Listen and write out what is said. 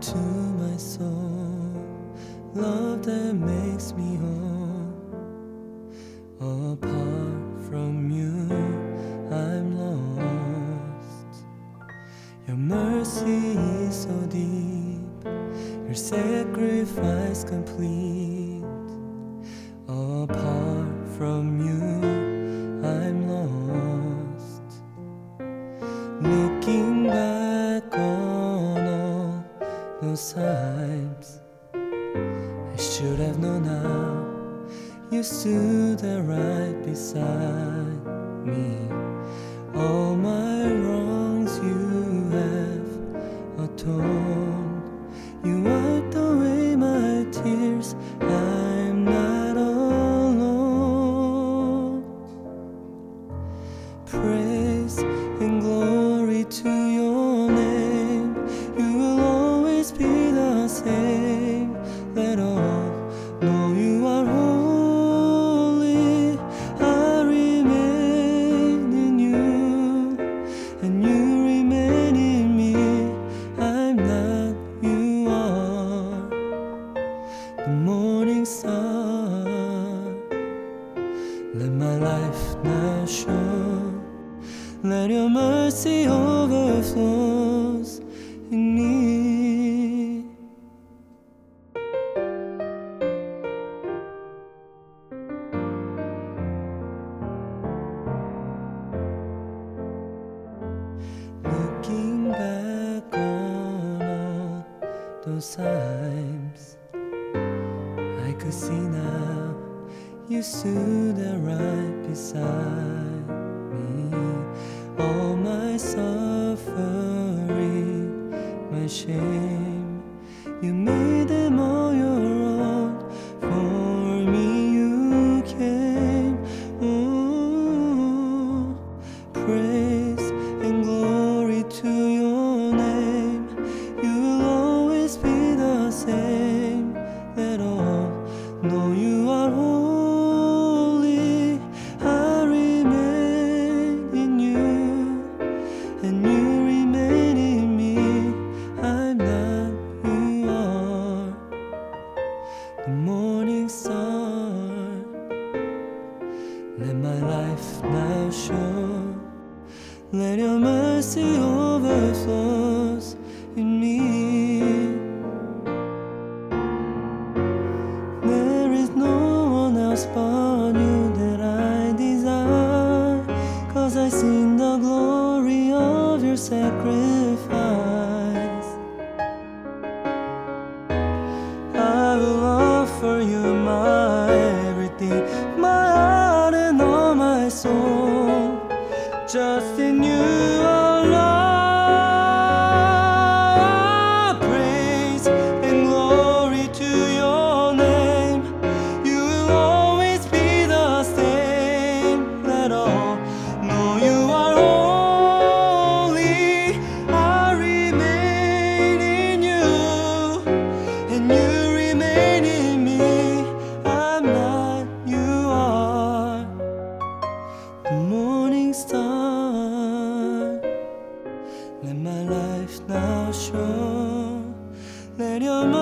to my soul, love that makes me whole. Apart from you, I'm lost. Your mercy is so deep, your sacrifice complete. Apart from you, I'm lost. Looking back on those times, I should have known now. You stood there right beside me. All my wrongs Let your mercy overflows in me. Looking back on all those times, I could see now you stood right beside life, now show Let your mercy overflows in me. There is no one else but you that I desire, cause I sing the glory of your sacrifice. I will offer you. 내려줘